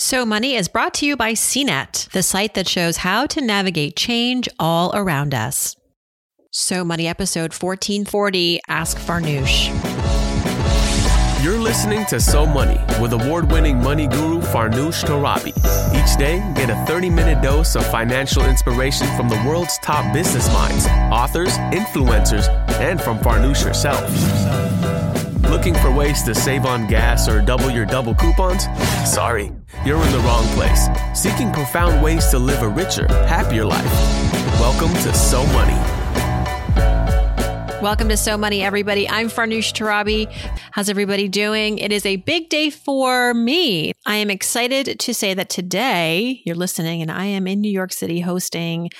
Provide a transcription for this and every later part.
So Money is brought to you by CNET, the site that shows how to navigate change all around us. So Money episode 1440 Ask Farnoosh. You're listening to So Money with award winning money guru Farnoosh Torabi. Each day, get a 30 minute dose of financial inspiration from the world's top business minds, authors, influencers, and from Farnoosh herself. Looking for ways to save on gas or double your double coupons? Sorry, you're in the wrong place. Seeking profound ways to live a richer, happier life. Welcome to So Money. Welcome to So Money, everybody. I'm Farnoosh Torabi. How's everybody doing? It is a big day for me. I am excited to say that today you're listening, and I am in New York City hosting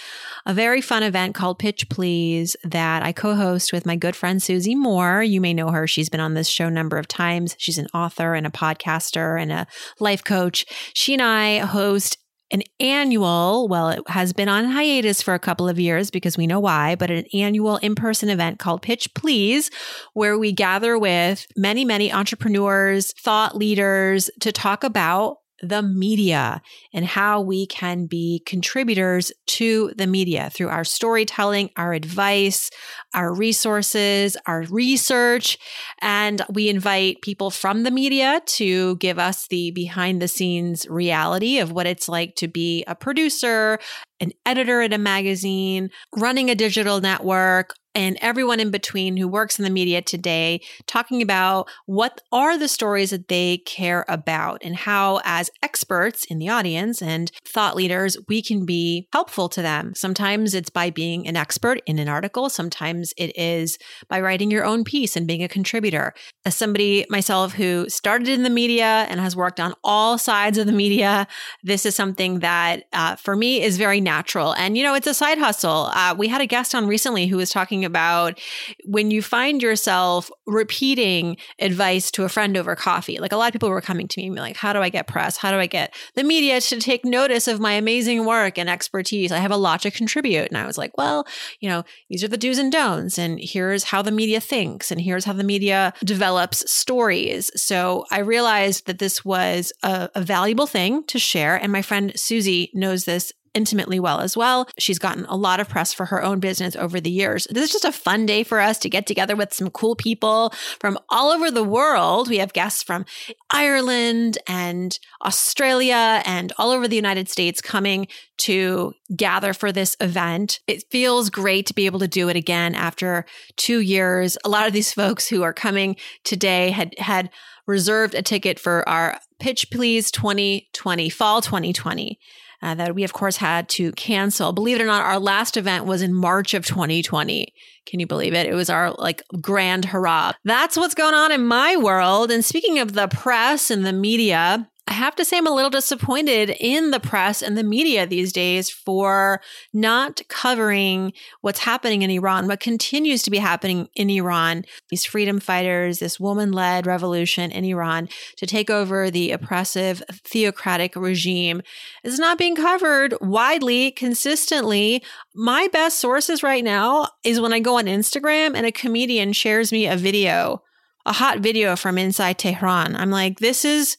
a very fun event called Pitch Please that I co host with my good friend Susie Moore. You may know her. She's been on this show a number of times. She's an author and a podcaster and a life coach. She and I host an annual, well, it has been on hiatus for a couple of years because we know why, but an annual in person event called Pitch Please, where we gather with many, many entrepreneurs, thought leaders to talk about the media and how we can be contributors to the media through our storytelling, our advice, our resources, our research. And we invite people from the media to give us the behind the scenes reality of what it's like to be a producer, an editor at a magazine, running a digital network, and everyone in between who works in the media today talking about what are the stories that they care about and how, as experts in the audience and thought leaders, we can be helpful to them. Sometimes it's by being an expert in an article, sometimes it is by writing your own piece and being a contributor. As somebody myself who started in the media and has worked on all sides of the media, this is something that uh, for me is very natural. And, you know, it's a side hustle. Uh, we had a guest on recently who was talking about when you find yourself repeating advice to a friend over coffee. Like a lot of people were coming to me and be like, how do I get press? How do I get the media to take notice of my amazing work and expertise? I have a lot to contribute. And I was like, well, you know, these are the do's and don'ts. And here's how the media thinks. And here's how the media develops stories. So I realized that this was a, a valuable thing to share. And my friend Susie knows this intimately well as well. She's gotten a lot of press for her own business over the years. This is just a fun day for us to get together with some cool people from all over the world. We have guests from Ireland and Australia and all over the United States coming to gather for this event. It feels great to be able to do it again after two years. A lot of these folks who are coming today had had reserved a ticket for our Pitch Please 2020, fall 2020 uh, that we, of course, had to cancel. Believe it or not, our last event was in March of 2020. Can you believe it? It was our like grand hurrah. That's what's going on in my world. And speaking of the press and the media, I have to say, I'm a little disappointed in the press and the media these days for not covering what's happening in Iran, what continues to be happening in Iran. These freedom fighters, this woman led revolution in Iran to take over the oppressive theocratic regime is not being covered widely, consistently. My best sources right now is when I go on Instagram and a comedian shares me a video, a hot video from inside Tehran. I'm like, this is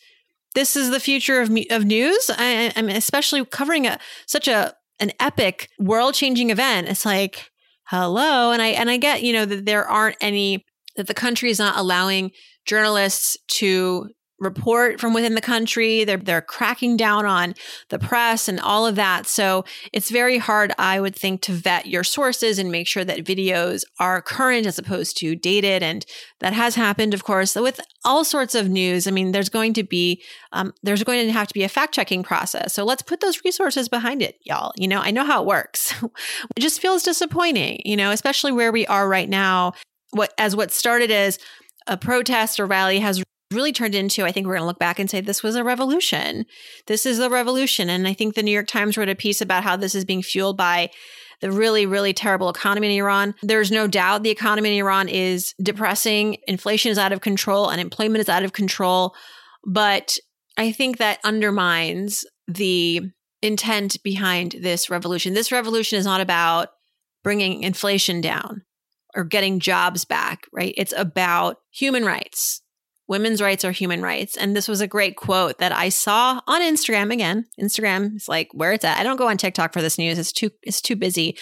this is the future of of news. I, am especially covering a such a an epic, world changing event. It's like hello, and I and I get you know that there aren't any that the country is not allowing journalists to report from within the country. They're they're cracking down on the press and all of that. So it's very hard, I would think, to vet your sources and make sure that videos are current as opposed to dated. And that has happened, of course, with all sorts of news. I mean, there's going to be um, there's going to have to be a fact checking process. So let's put those resources behind it, y'all. You know, I know how it works. it just feels disappointing, you know, especially where we are right now. What as what started as a protest or rally has really turned into, I think we're going to look back and say this was a revolution. This is a revolution. And I think the New York Times wrote a piece about how this is being fueled by the really, really terrible economy in Iran. There's no doubt the economy in Iran is depressing. Inflation is out of control, unemployment is out of control. But I think that undermines the intent behind this revolution. This revolution is not about bringing inflation down or getting jobs back, right? It's about human rights women's rights are human rights. And this was a great quote that I saw on Instagram again. Instagram is like where it's at. I don't go on TikTok for this news. It's too it's too busy.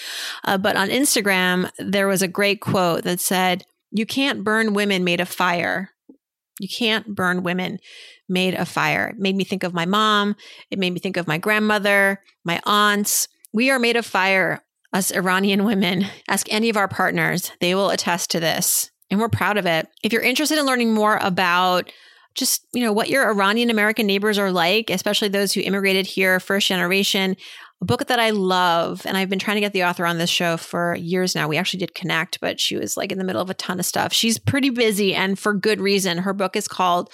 Uh, but on Instagram, there was a great quote that said, "You can't burn women made of fire. You can't burn women made of fire." It made me think of my mom. It made me think of my grandmother, my aunts. We are made of fire. Us Iranian women. Ask any of our partners; they will attest to this and we're proud of it. If you're interested in learning more about just, you know, what your Iranian American neighbors are like, especially those who immigrated here first generation, a book that I love, and I've been trying to get the author on this show for years now. We actually did connect, but she was like in the middle of a ton of stuff. She's pretty busy and for good reason. Her book is called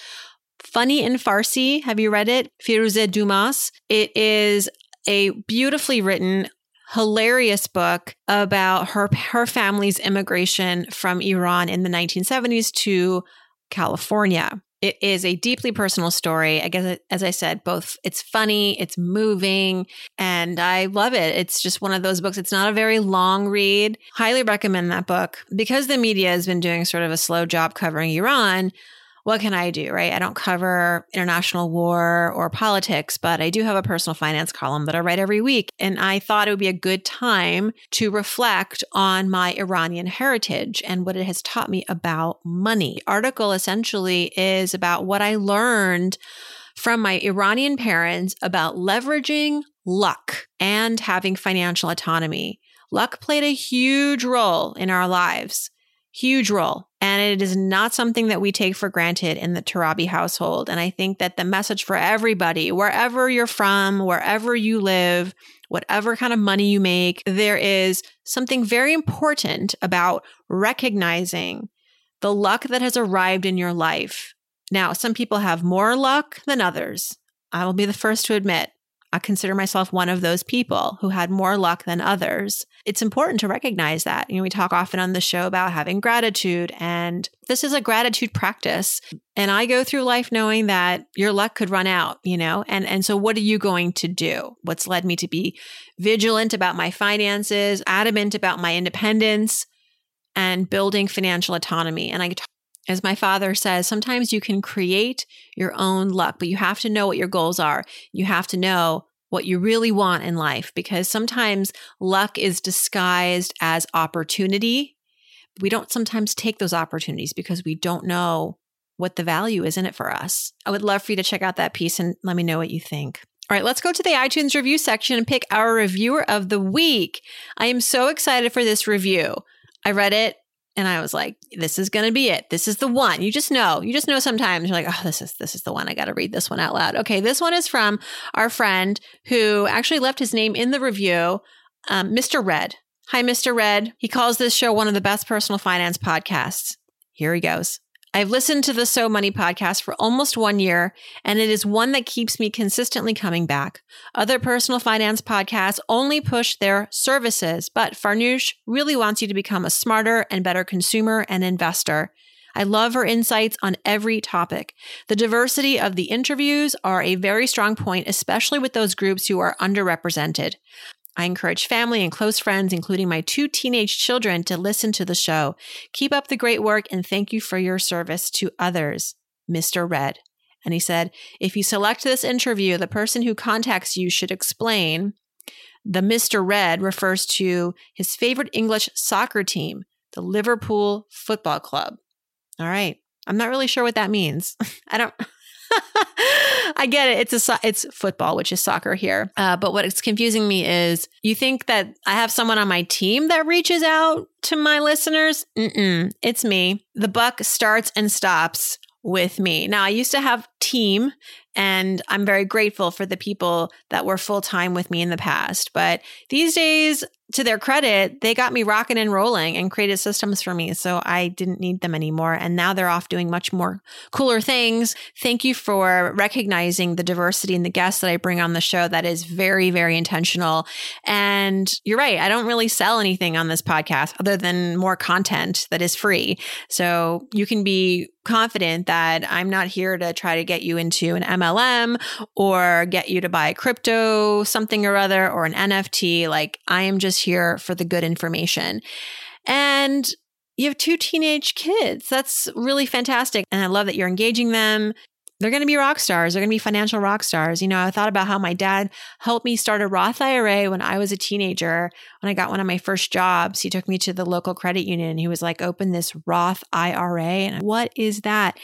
Funny in Farsi. Have you read it? Firoozeh Dumas. It is a beautifully written hilarious book about her her family's immigration from Iran in the 1970s to California. It is a deeply personal story. I guess, as I said, both it's funny, it's moving, and I love it. It's just one of those books. It's not a very long read. Highly recommend that book because the media has been doing sort of a slow job covering Iran what can I do, right? I don't cover international war or politics, but I do have a personal finance column that I write every week. And I thought it would be a good time to reflect on my Iranian heritage and what it has taught me about money. The article essentially is about what I learned from my Iranian parents about leveraging luck and having financial autonomy. Luck played a huge role in our lives huge role. And it is not something that we take for granted in the Torabi household. And I think that the message for everybody, wherever you're from, wherever you live, whatever kind of money you make, there is something very important about recognizing the luck that has arrived in your life. Now, some people have more luck than others. I will be the first to admit I consider myself one of those people who had more luck than others. It's important to recognize that. You know, we talk often on the show about having gratitude, and this is a gratitude practice. And I go through life knowing that your luck could run out, you know? And and so what are you going to do? What's led me to be vigilant about my finances, adamant about my independence, and building financial autonomy. And I as my father says, sometimes you can create your own luck, but you have to know what your goals are. You have to know what you really want in life because sometimes luck is disguised as opportunity. We don't sometimes take those opportunities because we don't know what the value is in it for us. I would love for you to check out that piece and let me know what you think. All right, let's go to the iTunes review section and pick our reviewer of the week. I am so excited for this review. I read it and I was like, this is going to be it. This is the one. You just know. You just know sometimes you're like, oh, this is this is the one. I got to read this one out loud. Okay, this one is from our friend who actually left his name in the review, um, Mr. Red. Hi, Mr. Red. He calls this show one of the best personal finance podcasts. Here he goes. I've listened to the So Money podcast for almost one year, and it is one that keeps me consistently coming back. Other personal finance podcasts only push their services, but Farnoosh really wants you to become a smarter and better consumer and investor. I love her insights on every topic. The diversity of the interviews are a very strong point, especially with those groups who are underrepresented. I encourage family and close friends, including my two teenage children, to listen to the show. Keep up the great work and thank you for your service to others, Mr. Red. And he said, if you select this interview, the person who contacts you should explain the Mr. Red refers to his favorite English soccer team, the Liverpool Football Club. All right. I'm not really sure what that means. I don't. I get it. It's a it's football, which is soccer here. Uh, but what's confusing me is you think that I have someone on my team that reaches out to my listeners. Mm-mm, it's me. The buck starts and stops with me. Now, I used to have team and I'm very grateful for the people that were full time with me in the past. But these days, to their credit, they got me rocking and rolling and created systems for me. So I didn't need them anymore. And now they're off doing much more cooler things. Thank you for recognizing the diversity in the guests that I bring on the show. That is very, very intentional. And you're right. I don't really sell anything on this podcast other than more content that is free. So you can be confident that I'm not here to try to get you into an MLM or get you to buy crypto, something or other, or an NFT. Like I am just here for the good information. And you have two teenage kids. That's really fantastic. And I love that you're engaging them. They're going to be rock stars. They're going to be financial rock stars. You know, I thought about how my dad helped me start a Roth IRA when I was a teenager. When I got one of my first jobs, he took me to the local credit union. He was like, open this Roth IRA. And what is that?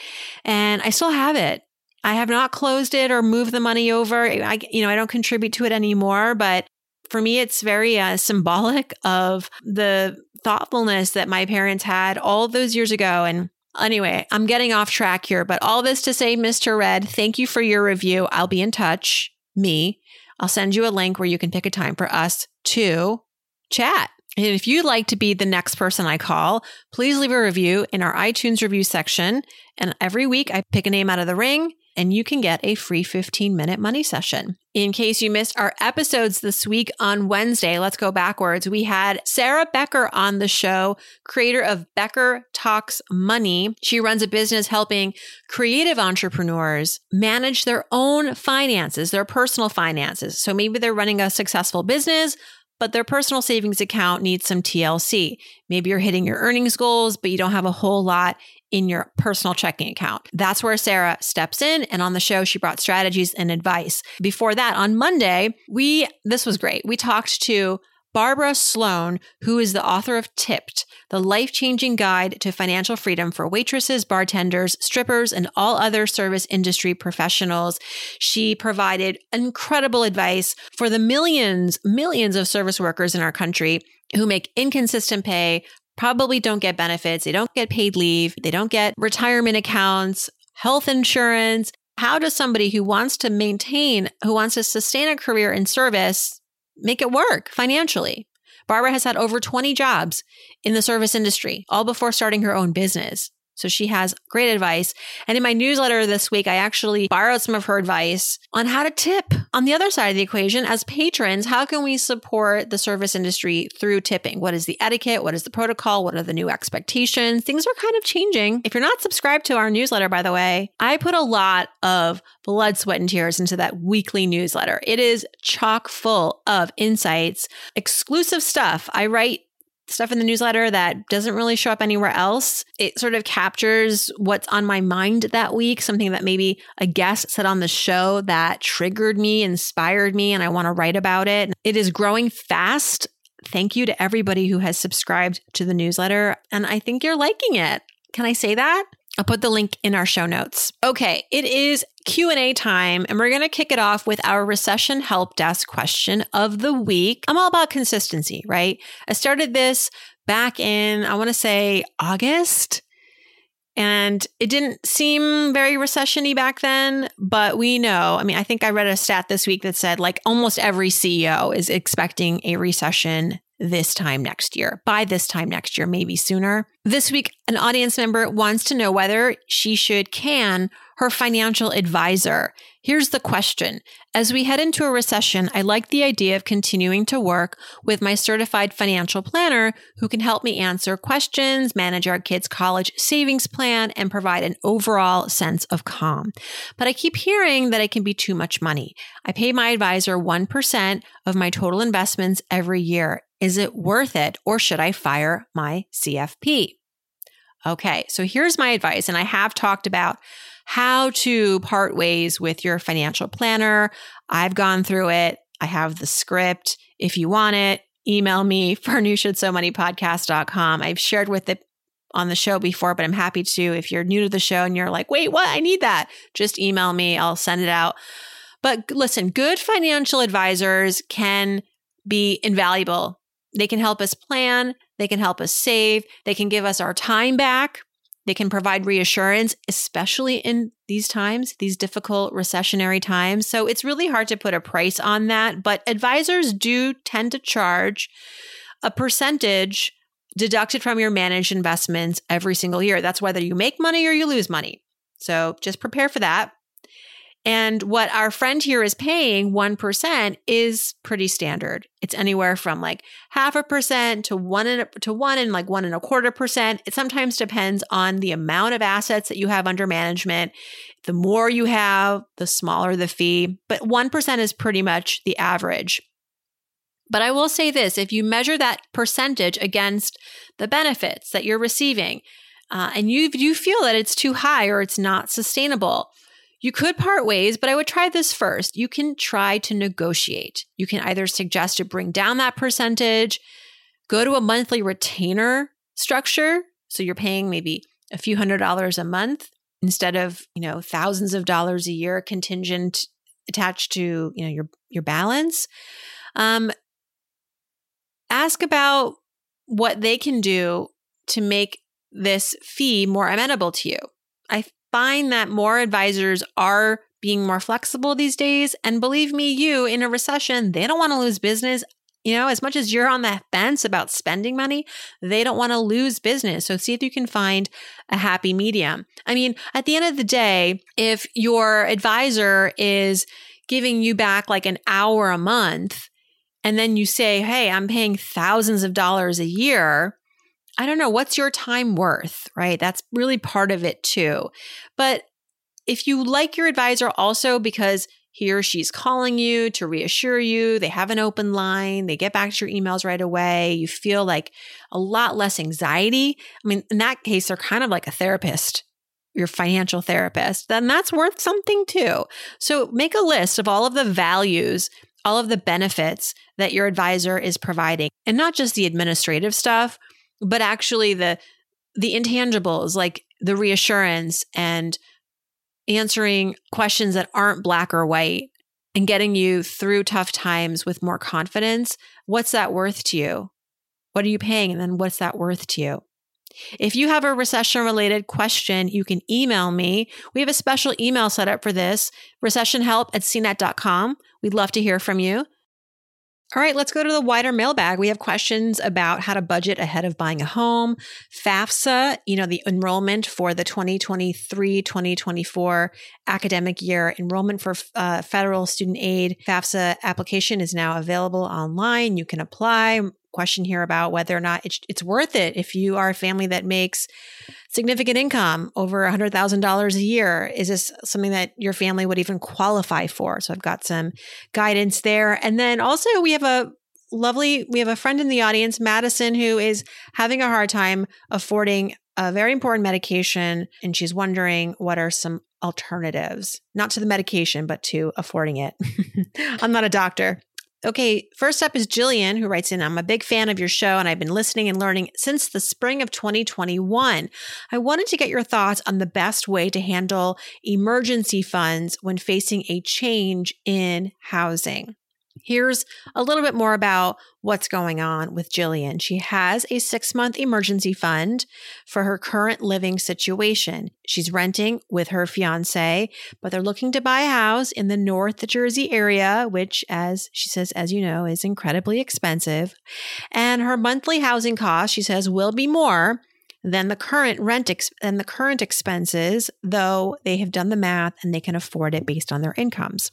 And I still have it. I have not closed it or moved the money over. I, you know, I don't contribute to it anymore, but for me, it's very uh, symbolic of the thoughtfulness that my parents had all those years ago. And anyway, I'm getting off track here, but all this to say, Mr. Red, thank you for your review. I'll be in touch, me. I'll send you a link where you can pick a time for us to chat. And if you'd like to be the next person I call, please leave a review in our iTunes review section. And every week I pick a name out of the ring and you can get a free 15 minute money session. In case you missed our episodes this week on Wednesday, let's go backwards. We had Sarah Becker on the show, creator of Becker Talks Money. She runs a business helping creative entrepreneurs manage their own finances, their personal finances. So maybe they're running a successful business, but their personal savings account needs some TLC. Maybe you're hitting your earnings goals, but you don't have a whole lot in your personal checking account. That's where Sarah steps in. And on the show, she brought strategies and advice. Before that, on Monday, we, this was great. We talked to Barbara Sloan, who is the author of Tipped, the life changing guide to financial freedom for waitresses, bartenders, strippers, and all other service industry professionals. She provided incredible advice for the millions, millions of service workers in our country who make inconsistent pay, probably don't get benefits, they don't get paid leave, they don't get retirement accounts, health insurance. How does somebody who wants to maintain, who wants to sustain a career in service, make it work financially? Barbara has had over 20 jobs in the service industry, all before starting her own business. So she has great advice. And in my newsletter this week, I actually borrowed some of her advice on how to tip. On the other side of the equation, as patrons, how can we support the service industry through tipping? What is the etiquette? What is the protocol? What are the new expectations? Things are kind of changing. If you're not subscribed to our newsletter, by the way, I put a lot of blood, sweat, and tears into that weekly newsletter. It is chock full of insights, exclusive stuff. I write stuff in the newsletter that doesn't really show up anywhere else. It sort of captures what's on my mind that week, something that maybe a guest said on the show that triggered me, inspired me, and I want to write about it. It is growing fast. Thank you to everybody who has subscribed to the newsletter. And I think you're liking it. Can I say that? I'll put the link in our show notes. Okay, it is Q&A time and we're going to kick it off with our recession help desk question of the week. I'm all about consistency, right? I started this back in I want to say August and it didn't seem very recessiony back then, but we know. I mean, I think I read a stat this week that said like almost every CEO is expecting a recession this time next year, by this time next year, maybe sooner. This week, an audience member wants to know whether she should can her financial advisor. Here's the question. As we head into a recession, I like the idea of continuing to work with my certified financial planner who can help me answer questions, manage our kids' college savings plan, and provide an overall sense of calm. But I keep hearing that it can be too much money. I pay my advisor 1% of my total investments every year. Is it worth it or should I fire my CFP? Okay, so here's my advice. And I have talked about how to part ways with your financial planner. I've gone through it. I have the script. If you want it, email me, farnooshatsomonypodcast.com. I've shared with it on the show before, but I'm happy to. If you're new to the show and you're like, wait, what? I need that. Just email me. I'll send it out. But listen, good financial advisors can be invaluable. They can help us plan. They can help us save. They can give us our time back. They can provide reassurance, especially in these times, these difficult recessionary times. So it's really hard to put a price on that, but advisors do tend to charge a percentage deducted from your managed investments every single year. That's whether you make money or you lose money. So just prepare for that. And what our friend here is paying 1% is pretty standard. It's anywhere from like half a percent to one and to one and like one and a quarter percent. It sometimes depends on the amount of assets that you have under management. The more you have, the smaller the fee, but 1% is pretty much the average. But I will say this if you measure that percentage against the benefits that you're receiving, uh, and you, you feel that it's too high or it's not sustainable, you could part ways, but I would try this first. You can try to negotiate. You can either suggest to bring down that percentage, go to a monthly retainer structure. So you're paying maybe a few hundred dollars a month instead of, you know, thousands of dollars a year contingent attached to, you know, your your balance. Um, ask about what they can do to make this fee more amenable to you. I find that more advisors are being more flexible these days. And believe me, you in a recession, they don't want to lose business. You know, as much as you're on the fence about spending money, they don't want to lose business. So see if you can find a happy medium. I mean, at the end of the day, if your advisor is giving you back like an hour a month, and then you say, Hey, I'm paying thousands of dollars a year. I don't know, what's your time worth, right? That's really part of it too. But if you like your advisor also because he or she's calling you to reassure you, they have an open line, they get back to your emails right away, you feel like a lot less anxiety. I mean, in that case, they're kind of like a therapist your financial therapist, then that's worth something too. So make a list of all of the values, all of the benefits that your advisor is providing, and not just the administrative stuff, but actually the the intangibles like the reassurance and answering questions that aren't black or white and getting you through tough times with more confidence. What's that worth to you? What are you paying? And then what's that worth to you? If you have a recession related question, you can email me. We have a special email set up for this recessionhelp at cnet.com. We'd love to hear from you. All right, let's go to the wider mailbag. We have questions about how to budget ahead of buying a home, FAFSA, you know, the enrollment for the 2023 2024 academic year. Enrollment for uh, federal student aid FAFSA application is now available online. You can apply question here about whether or not it's, it's worth it if you are a family that makes significant income over $100,000 a year. Is this something that your family would even qualify for? So I've got some guidance there. And then also we have a lovely, we have a friend in the audience, Madison, who is having a hard time affording a very important medication. And she's wondering what are some alternatives, not to the medication, but to affording it. I'm not a doctor. Okay, first up is Jillian, who writes in I'm a big fan of your show and I've been listening and learning since the spring of 2021. I wanted to get your thoughts on the best way to handle emergency funds when facing a change in housing. Here's a little bit more about what's going on with Jillian. She has a six month emergency fund for her current living situation. She's renting with her fiance, but they're looking to buy a house in the North Jersey area, which, as she says, as you know, is incredibly expensive. And her monthly housing cost, she says, will be more than the current rent ex- than the current expenses, though they have done the math and they can afford it based on their incomes.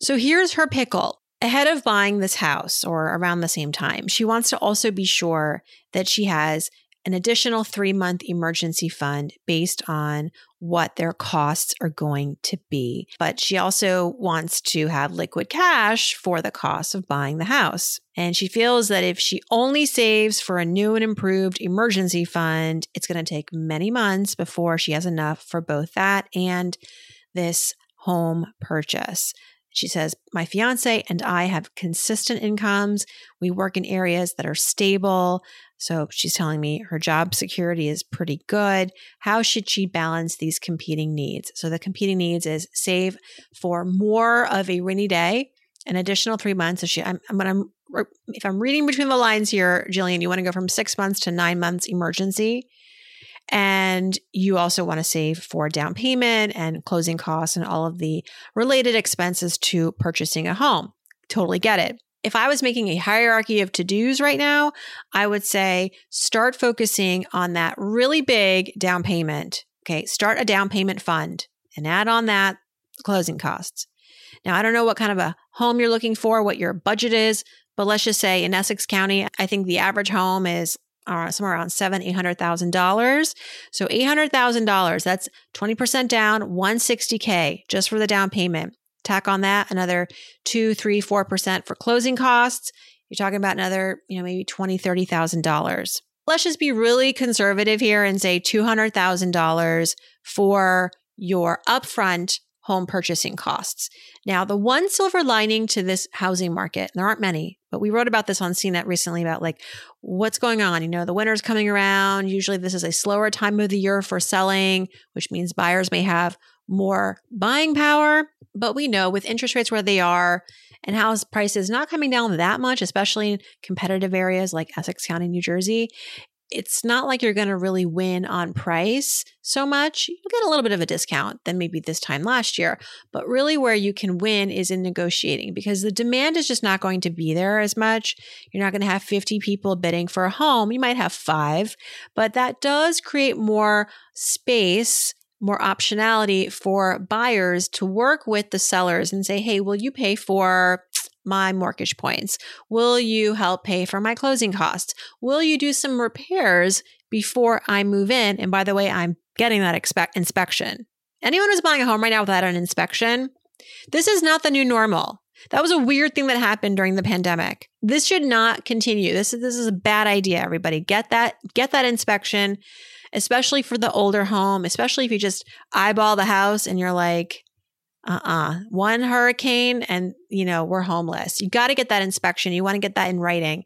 So here's her pickle. Ahead of buying this house or around the same time, she wants to also be sure that she has an additional three month emergency fund based on what their costs are going to be. But she also wants to have liquid cash for the cost of buying the house. And she feels that if she only saves for a new and improved emergency fund, it's going to take many months before she has enough for both that and this home purchase. She says, My fiance and I have consistent incomes. We work in areas that are stable. So she's telling me her job security is pretty good. How should she balance these competing needs? So the competing needs is save for more of a rainy day, an additional three months. So she, I'm, I'm, if I'm reading between the lines here, Jillian, you want to go from six months to nine months emergency. And you also want to save for down payment and closing costs and all of the related expenses to purchasing a home. Totally get it. If I was making a hierarchy of to dos right now, I would say start focusing on that really big down payment. Okay, start a down payment fund and add on that closing costs. Now, I don't know what kind of a home you're looking for, what your budget is, but let's just say in Essex County, I think the average home is uh, somewhere around seven, eight hundred thousand dollars. So eight hundred thousand dollars. That's twenty percent down, one sixty k just for the down payment. Tack on that another two, three, four percent for closing costs. you're talking about another, you know, maybe twenty, thirty thousand dollars. Let's just be really conservative here and say two hundred thousand dollars for your upfront home purchasing costs. Now, the one silver lining to this housing market, there aren't many, but we wrote about this on CNET recently about like what's going on. You know, the winter's coming around. Usually, this is a slower time of the year for selling, which means buyers may have more buying power. But we know with interest rates where they are and house prices not coming down that much, especially in competitive areas like Essex County, New Jersey, it's not like you're going to really win on price so much. You'll get a little bit of a discount than maybe this time last year. But really, where you can win is in negotiating because the demand is just not going to be there as much. You're not going to have 50 people bidding for a home. You might have five, but that does create more space more optionality for buyers to work with the sellers and say, hey, will you pay for my mortgage points? Will you help pay for my closing costs? Will you do some repairs before I move in? And by the way, I'm getting that expect- inspection. Anyone who's buying a home right now without an inspection, this is not the new normal. That was a weird thing that happened during the pandemic. This should not continue. This is this is a bad idea, everybody. Get that get that inspection, especially for the older home, especially if you just eyeball the house and you're like, uh-uh. One hurricane and you know we're homeless. You got to get that inspection. You want to get that in writing.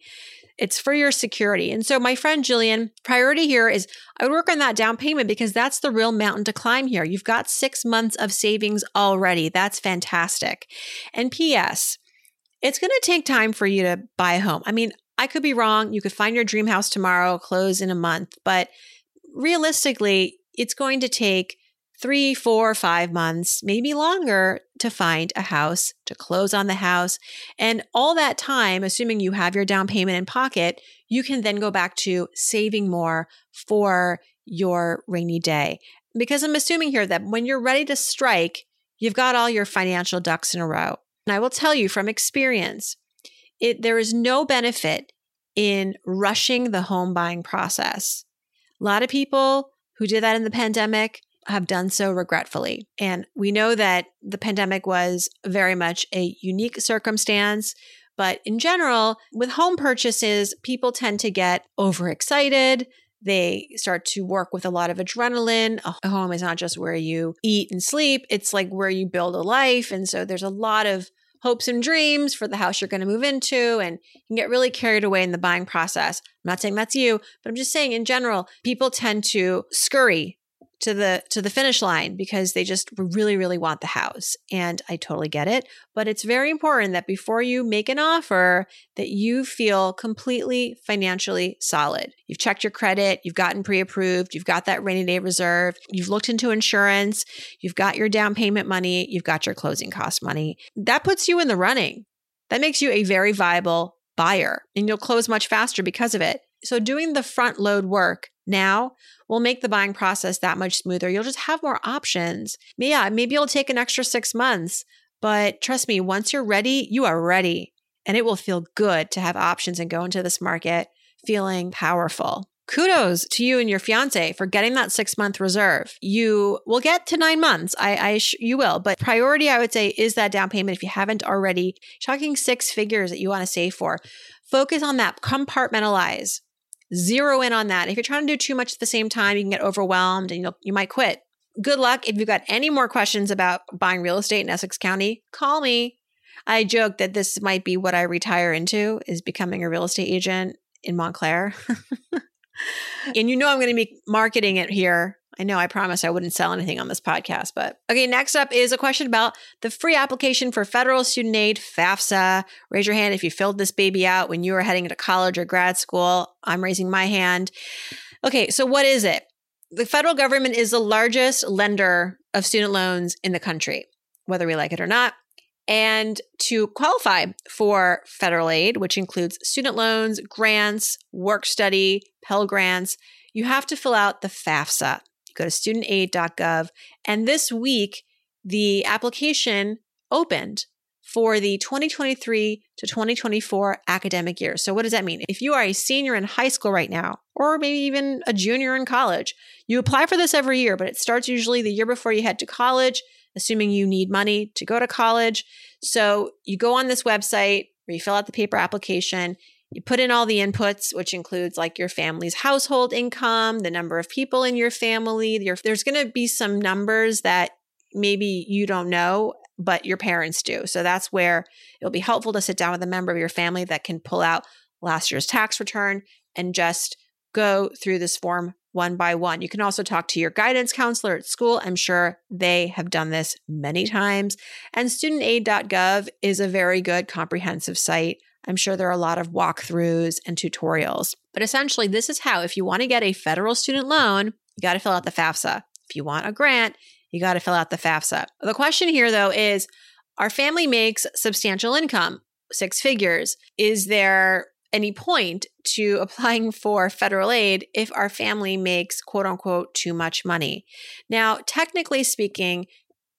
It's for your security. And so my friend jillian priority here is i would work on that down payment because that's the real mountain to climb here. You've got six months of savings already. That's fantastic. And ps it's going to take time for you to buy a home. I mean i could be wrong. You could find your dream house tomorrow close in a month but realistically it's going to take three, four, five months, maybe longer to find a house, to close on the house. And all that time, assuming you have your down payment in pocket, you can then go back to saving more for your rainy day. Because I'm assuming here that when you're ready to strike, you've got all your financial ducks in a row. And I will tell you from experience, it, there is no benefit in rushing the home buying process. A lot of people who did that in the pandemic have done so regretfully. And we know that the pandemic was very much a unique circumstance. But in general, with home purchases, people tend to get overexcited. They start to work with a lot of adrenaline. A home is not just where you eat and sleep, it's like where you build a life. And so there's a lot of hopes and dreams for the house you're going to move into and you can get really carried away in the buying process. I'm not saying that's you, but I'm just saying in general, people tend to scurry to the to the finish line because they just really really want the house and I totally get it but it's very important that before you make an offer that you feel completely financially solid. You've checked your credit you've gotten pre-approved you've got that rainy day reserve you've looked into insurance you've got your down payment money you've got your closing cost money. That puts you in the running. That makes you a very viable buyer and you'll close much faster because of it. So doing the front load work now will make the buying process that much smoother. You'll just have more options. Yeah, maybe it'll take an extra six months, but trust me, once you're ready, you are ready. And it will feel good to have options and go into this market feeling powerful. Kudos to you and your fiance for getting that six month reserve. You will get to nine months. I, I sh- you will, but priority I would say is that down payment. If you haven't already, talking six figures that you want to save for, focus on that. Compartmentalize zero in on that. If you're trying to do too much at the same time, you can get overwhelmed and you might quit. Good luck. If you've got any more questions about buying real estate in Essex County, call me. I joke that this might be what I retire into is becoming a real estate agent in Montclair. and you know I'm going to be marketing it here I know I promised I wouldn't sell anything on this podcast, but okay, next up is a question about the free application for federal student aid, FAFSA. Raise your hand if you filled this baby out when you were heading to college or grad school. I'm raising my hand. Okay, so what is it? The federal government is the largest lender of student loans in the country, whether we like it or not. And to qualify for federal aid, which includes student loans, grants, work study, Pell Grants, you have to fill out the FAFSA go to studentaid.gov. And this week, the application opened for the 2023 to 2024 academic year. So, what does that mean? If you are a senior in high school right now, or maybe even a junior in college, you apply for this every year, but it starts usually the year before you head to college, assuming you need money to go to college. So, you go on this website, where you fill out the paper application. You put in all the inputs, which includes like your family's household income, the number of people in your family. Your, there's going to be some numbers that maybe you don't know, but your parents do. So that's where it'll be helpful to sit down with a member of your family that can pull out last year's tax return and just go through this form one by one. You can also talk to your guidance counselor at school. I'm sure they have done this many times. And studentaid.gov is a very good comprehensive site. I'm sure there are a lot of walkthroughs and tutorials. But essentially, this is how, if you want to get a federal student loan, you got to fill out the FAFSA. If you want a grant, you got to fill out the FAFSA. The question here, though, is our family makes substantial income, six figures. Is there any point to applying for federal aid if our family makes quote unquote too much money. Now, technically speaking,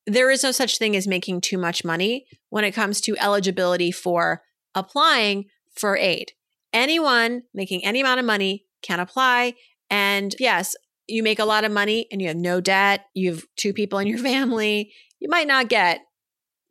there is no such thing as making too much money when it comes to eligibility for applying for aid. Anyone making any amount of money can apply. And yes, you make a lot of money and you have no debt, you have two people in your family, you might not get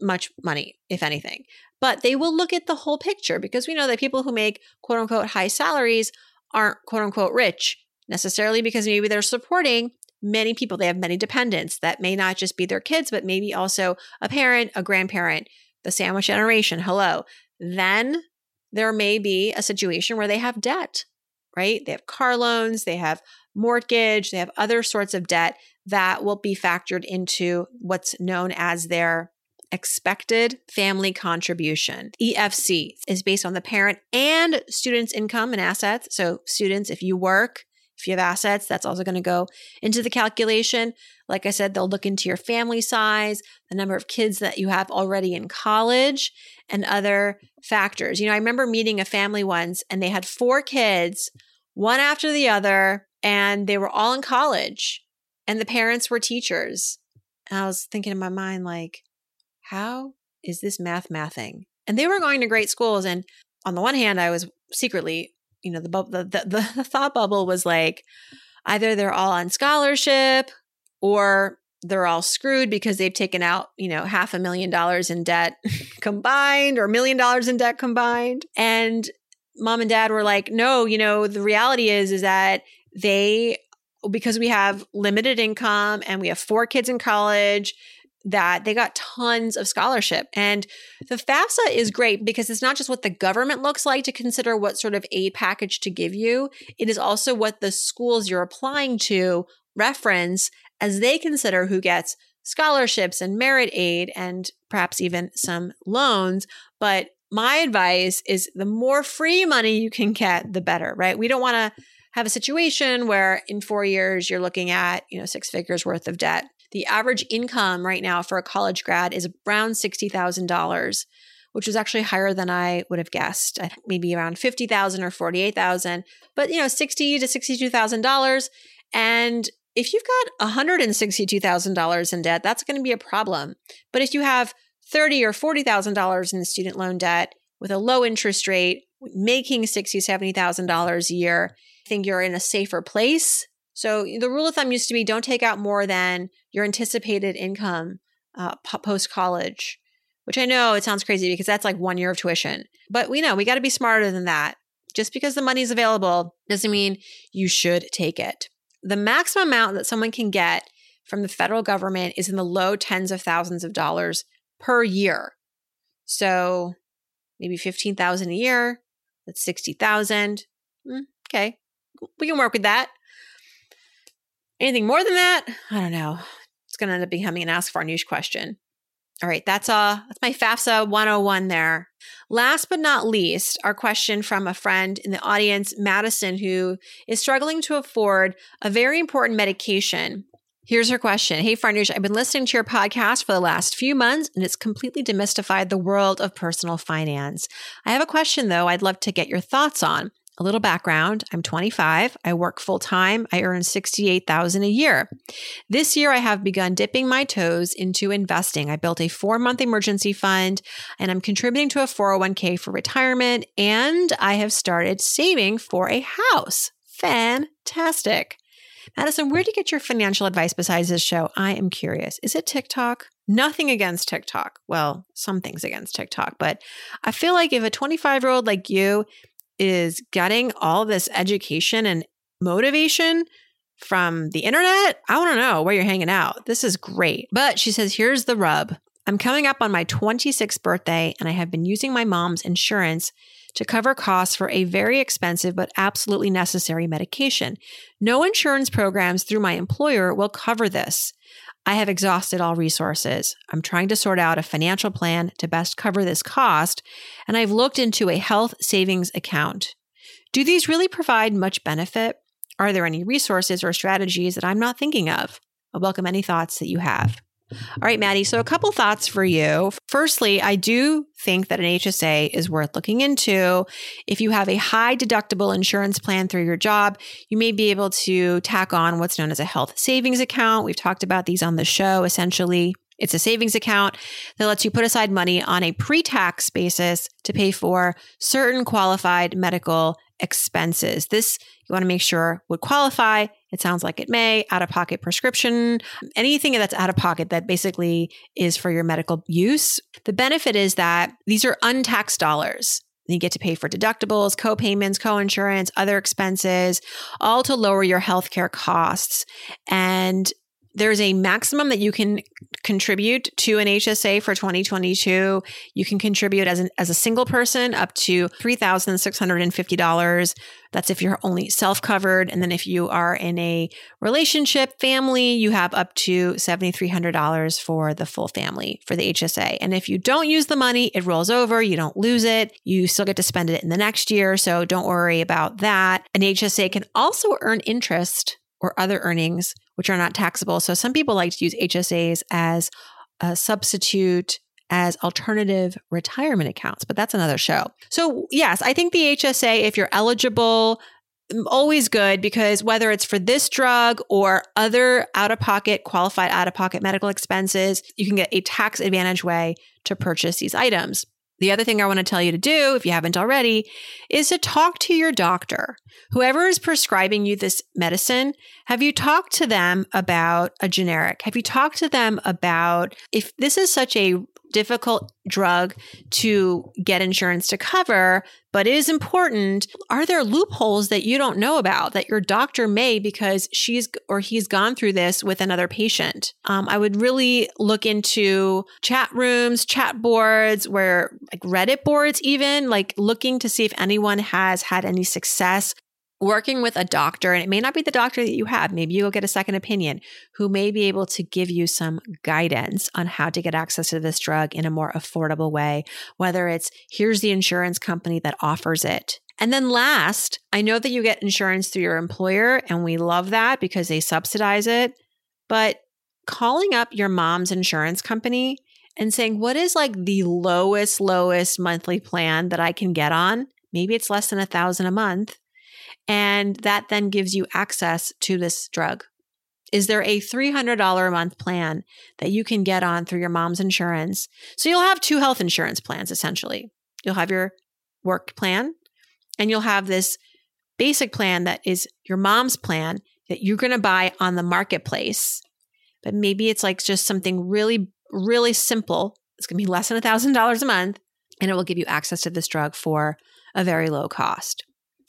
much money, if anything but they will look at the whole picture because we know that people who make quote unquote high salaries aren't quote unquote rich necessarily because maybe they're supporting many people. They have many dependents that may not just be their kids, but maybe also a parent, a grandparent, the sandwich generation. Hello. Then there may be a situation where they have debt, right? They have car loans, they have mortgage, they have other sorts of debt that will be factored into what's known as their expected family contribution. EFC is based on the parent and student's income and assets. So, students, if you work, if you have assets, that's also going to go into the calculation. Like I said, they'll look into your family size, the number of kids that you have already in college, and other factors. You know, I remember meeting a family once and they had four kids, one after the other, and they were all in college, and the parents were teachers. And I was thinking in my mind, like, how is this math mathing? And they were going to great schools. And on the one hand, I was secretly, you know, the, the, the, the thought bubble was like either they're all on scholarship or they're all screwed because they've taken out, you know, half a million dollars in debt combined or a million dollars in debt combined. And mom and dad were like, no, you know, the reality is, is that they, because we have limited income and we have four kids in college, that they got tons of scholarship. And the FAFSA is great because it's not just what the government looks like to consider what sort of aid package to give you, it is also what the schools you're applying to reference as they consider who gets scholarships and merit aid and perhaps even some loans. But my advice is the more free money you can get, the better, right? We don't want to have a situation where in four years you're looking at, you know, six figures worth of debt the average income right now for a college grad is around $60,000, which is actually higher than I would have guessed. Maybe around 50,000 or 48,000, but you know, 60 to $62,000 and if you've got $162,000 in debt, that's going to be a problem. But if you have 30 or $40,000 in student loan debt with a low interest rate, making $60,000, $70,000 a year, I think you're in a safer place so the rule of thumb used to be don't take out more than your anticipated income uh, post college, which I know it sounds crazy because that's like one year of tuition. But we know we got to be smarter than that. Just because the money's available doesn't mean you should take it. The maximum amount that someone can get from the federal government is in the low tens of thousands of dollars per year. So maybe 15,000 a year, that's 60,000. Mm, okay. We can work with that. Anything more than that? I don't know. It's going to end up becoming an Ask Farnoosh question. All right, that's uh that's my FAFSA 101 there. Last but not least, our question from a friend in the audience, Madison, who is struggling to afford a very important medication. Here's her question. Hey Farnoosh, I've been listening to your podcast for the last few months and it's completely demystified the world of personal finance. I have a question though I'd love to get your thoughts on. A little background I'm 25. I work full time. I earn 68,000 a year. This year I have begun dipping my toes into investing. I built a 4-month emergency fund and I'm contributing to a 401k for retirement and I have started saving for a house. Fantastic. Madison, where do you get your financial advice besides this show? I am curious. Is it TikTok? Nothing against TikTok. Well, some things against TikTok, but I feel like if a 25 year old like you is getting all this education and motivation from the internet, I want to know where you're hanging out. This is great. But she says, here's the rub. I'm coming up on my 26th birthday and I have been using my mom's insurance to cover costs for a very expensive but absolutely necessary medication. No insurance programs through my employer will cover this. I have exhausted all resources. I'm trying to sort out a financial plan to best cover this cost, and I've looked into a health savings account. Do these really provide much benefit? Are there any resources or strategies that I'm not thinking of? I welcome any thoughts that you have. All right, Maddie. So, a couple thoughts for you. Firstly, I do think that an HSA is worth looking into. If you have a high deductible insurance plan through your job, you may be able to tack on what's known as a health savings account. We've talked about these on the show. Essentially, it's a savings account that lets you put aside money on a pre tax basis to pay for certain qualified medical expenses. This you want to make sure would qualify. It sounds like it may, out of pocket prescription, anything that's out of pocket that basically is for your medical use. The benefit is that these are untaxed dollars. You get to pay for deductibles, co-payments, co-insurance, other expenses, all to lower your healthcare costs. And there's a maximum that you can contribute to an HSA for 2022. You can contribute as, an, as a single person up to $3,650. That's if you're only self covered. And then if you are in a relationship family, you have up to $7,300 for the full family for the HSA. And if you don't use the money, it rolls over. You don't lose it. You still get to spend it in the next year. So don't worry about that. An HSA can also earn interest or other earnings which are not taxable. So some people like to use HSAs as a substitute as alternative retirement accounts, but that's another show. So, yes, I think the HSA, if you're eligible, always good because whether it's for this drug or other out of pocket, qualified out of pocket medical expenses, you can get a tax advantage way to purchase these items. The other thing I want to tell you to do, if you haven't already, is to talk to your doctor. Whoever is prescribing you this medicine, have you talked to them about a generic? Have you talked to them about if this is such a difficult drug to get insurance to cover, but it is important. Are there loopholes that you don't know about that your doctor may because she's or he's gone through this with another patient? Um, I would really look into chat rooms, chat boards, where like Reddit boards, even like looking to see if anyone has had any success working with a doctor, and it may not be the doctor that you have, maybe you'll get a second opinion who may be able to give you some guidance on how to get access to this drug in a more affordable way, whether it's here's the insurance company that offers it. And then last, I know that you get insurance through your employer, and we love that because they subsidize it. But calling up your mom's insurance company and saying, what is like the lowest, lowest monthly plan that I can get on? Maybe it's less than a thousand a month and that then gives you access to this drug. Is there a $300 a month plan that you can get on through your mom's insurance? So you'll have two health insurance plans essentially. You'll have your work plan and you'll have this basic plan that is your mom's plan that you're going to buy on the marketplace. But maybe it's like just something really, really simple. It's going to be less than $1,000 a month and it will give you access to this drug for a very low cost.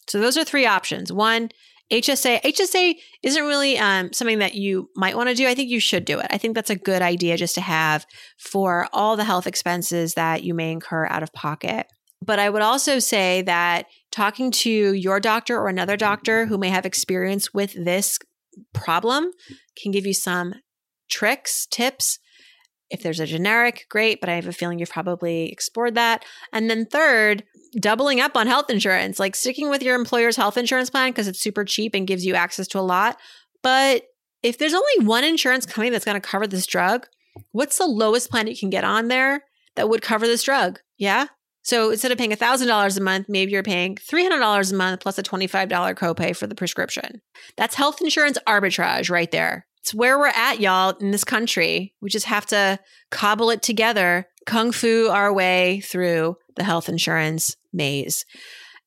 So those are three options. One, HSA. HSA isn't really um, something that you might want to do. I think you should do it. I think that's a good idea just to have for all the health expenses that you may incur out of pocket. But I would also say that talking to your doctor or another doctor who may have experience with this problem can give you some tricks, tips. If there's a generic, great, but I have a feeling you've probably explored that. And then third, doubling up on health insurance, like sticking with your employer's health insurance plan because it's super cheap and gives you access to a lot. But if there's only one insurance company that's going to cover this drug, what's the lowest plan you can get on there that would cover this drug? Yeah. So instead of paying $1,000 a month, maybe you're paying $300 a month plus a $25 copay for the prescription. That's health insurance arbitrage right there. It's where we're at, y'all, in this country. We just have to cobble it together, kung fu our way through the health insurance maze.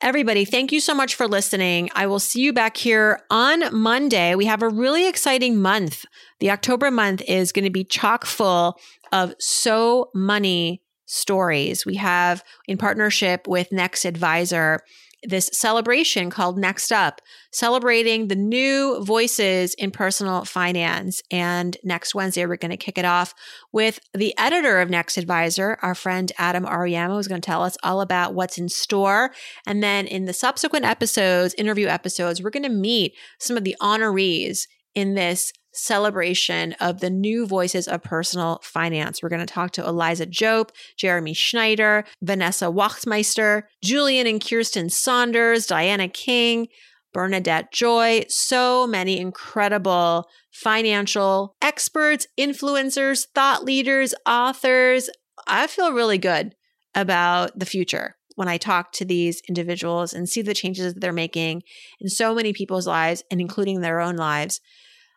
Everybody, thank you so much for listening. I will see you back here on Monday. We have a really exciting month. The October month is going to be chock full of so money stories. We have in partnership with Next Advisor this celebration called Next Up, celebrating the new voices in personal finance. And next Wednesday, we're going to kick it off with the editor of Next Advisor, our friend Adam Ariamo, who's going to tell us all about what's in store. And then in the subsequent episodes, interview episodes, we're going to meet some of the honorees in this celebration of the new voices of personal finance. We're going to talk to Eliza Jope, Jeremy Schneider, Vanessa Wachtmeister, Julian and Kiersten Saunders, Diana King, Bernadette Joy, so many incredible financial experts, influencers, thought leaders, authors. I feel really good about the future when I talk to these individuals and see the changes that they're making in so many people's lives and including their own lives.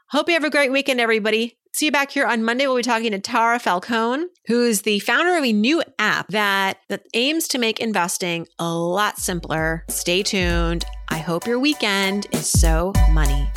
Hope you have a great weekend, everybody. See you back here on Monday. We'll be talking to Tara Falcone, who's the founder of a new app that, that aims to make investing a lot simpler. Stay tuned. I hope your weekend is so money.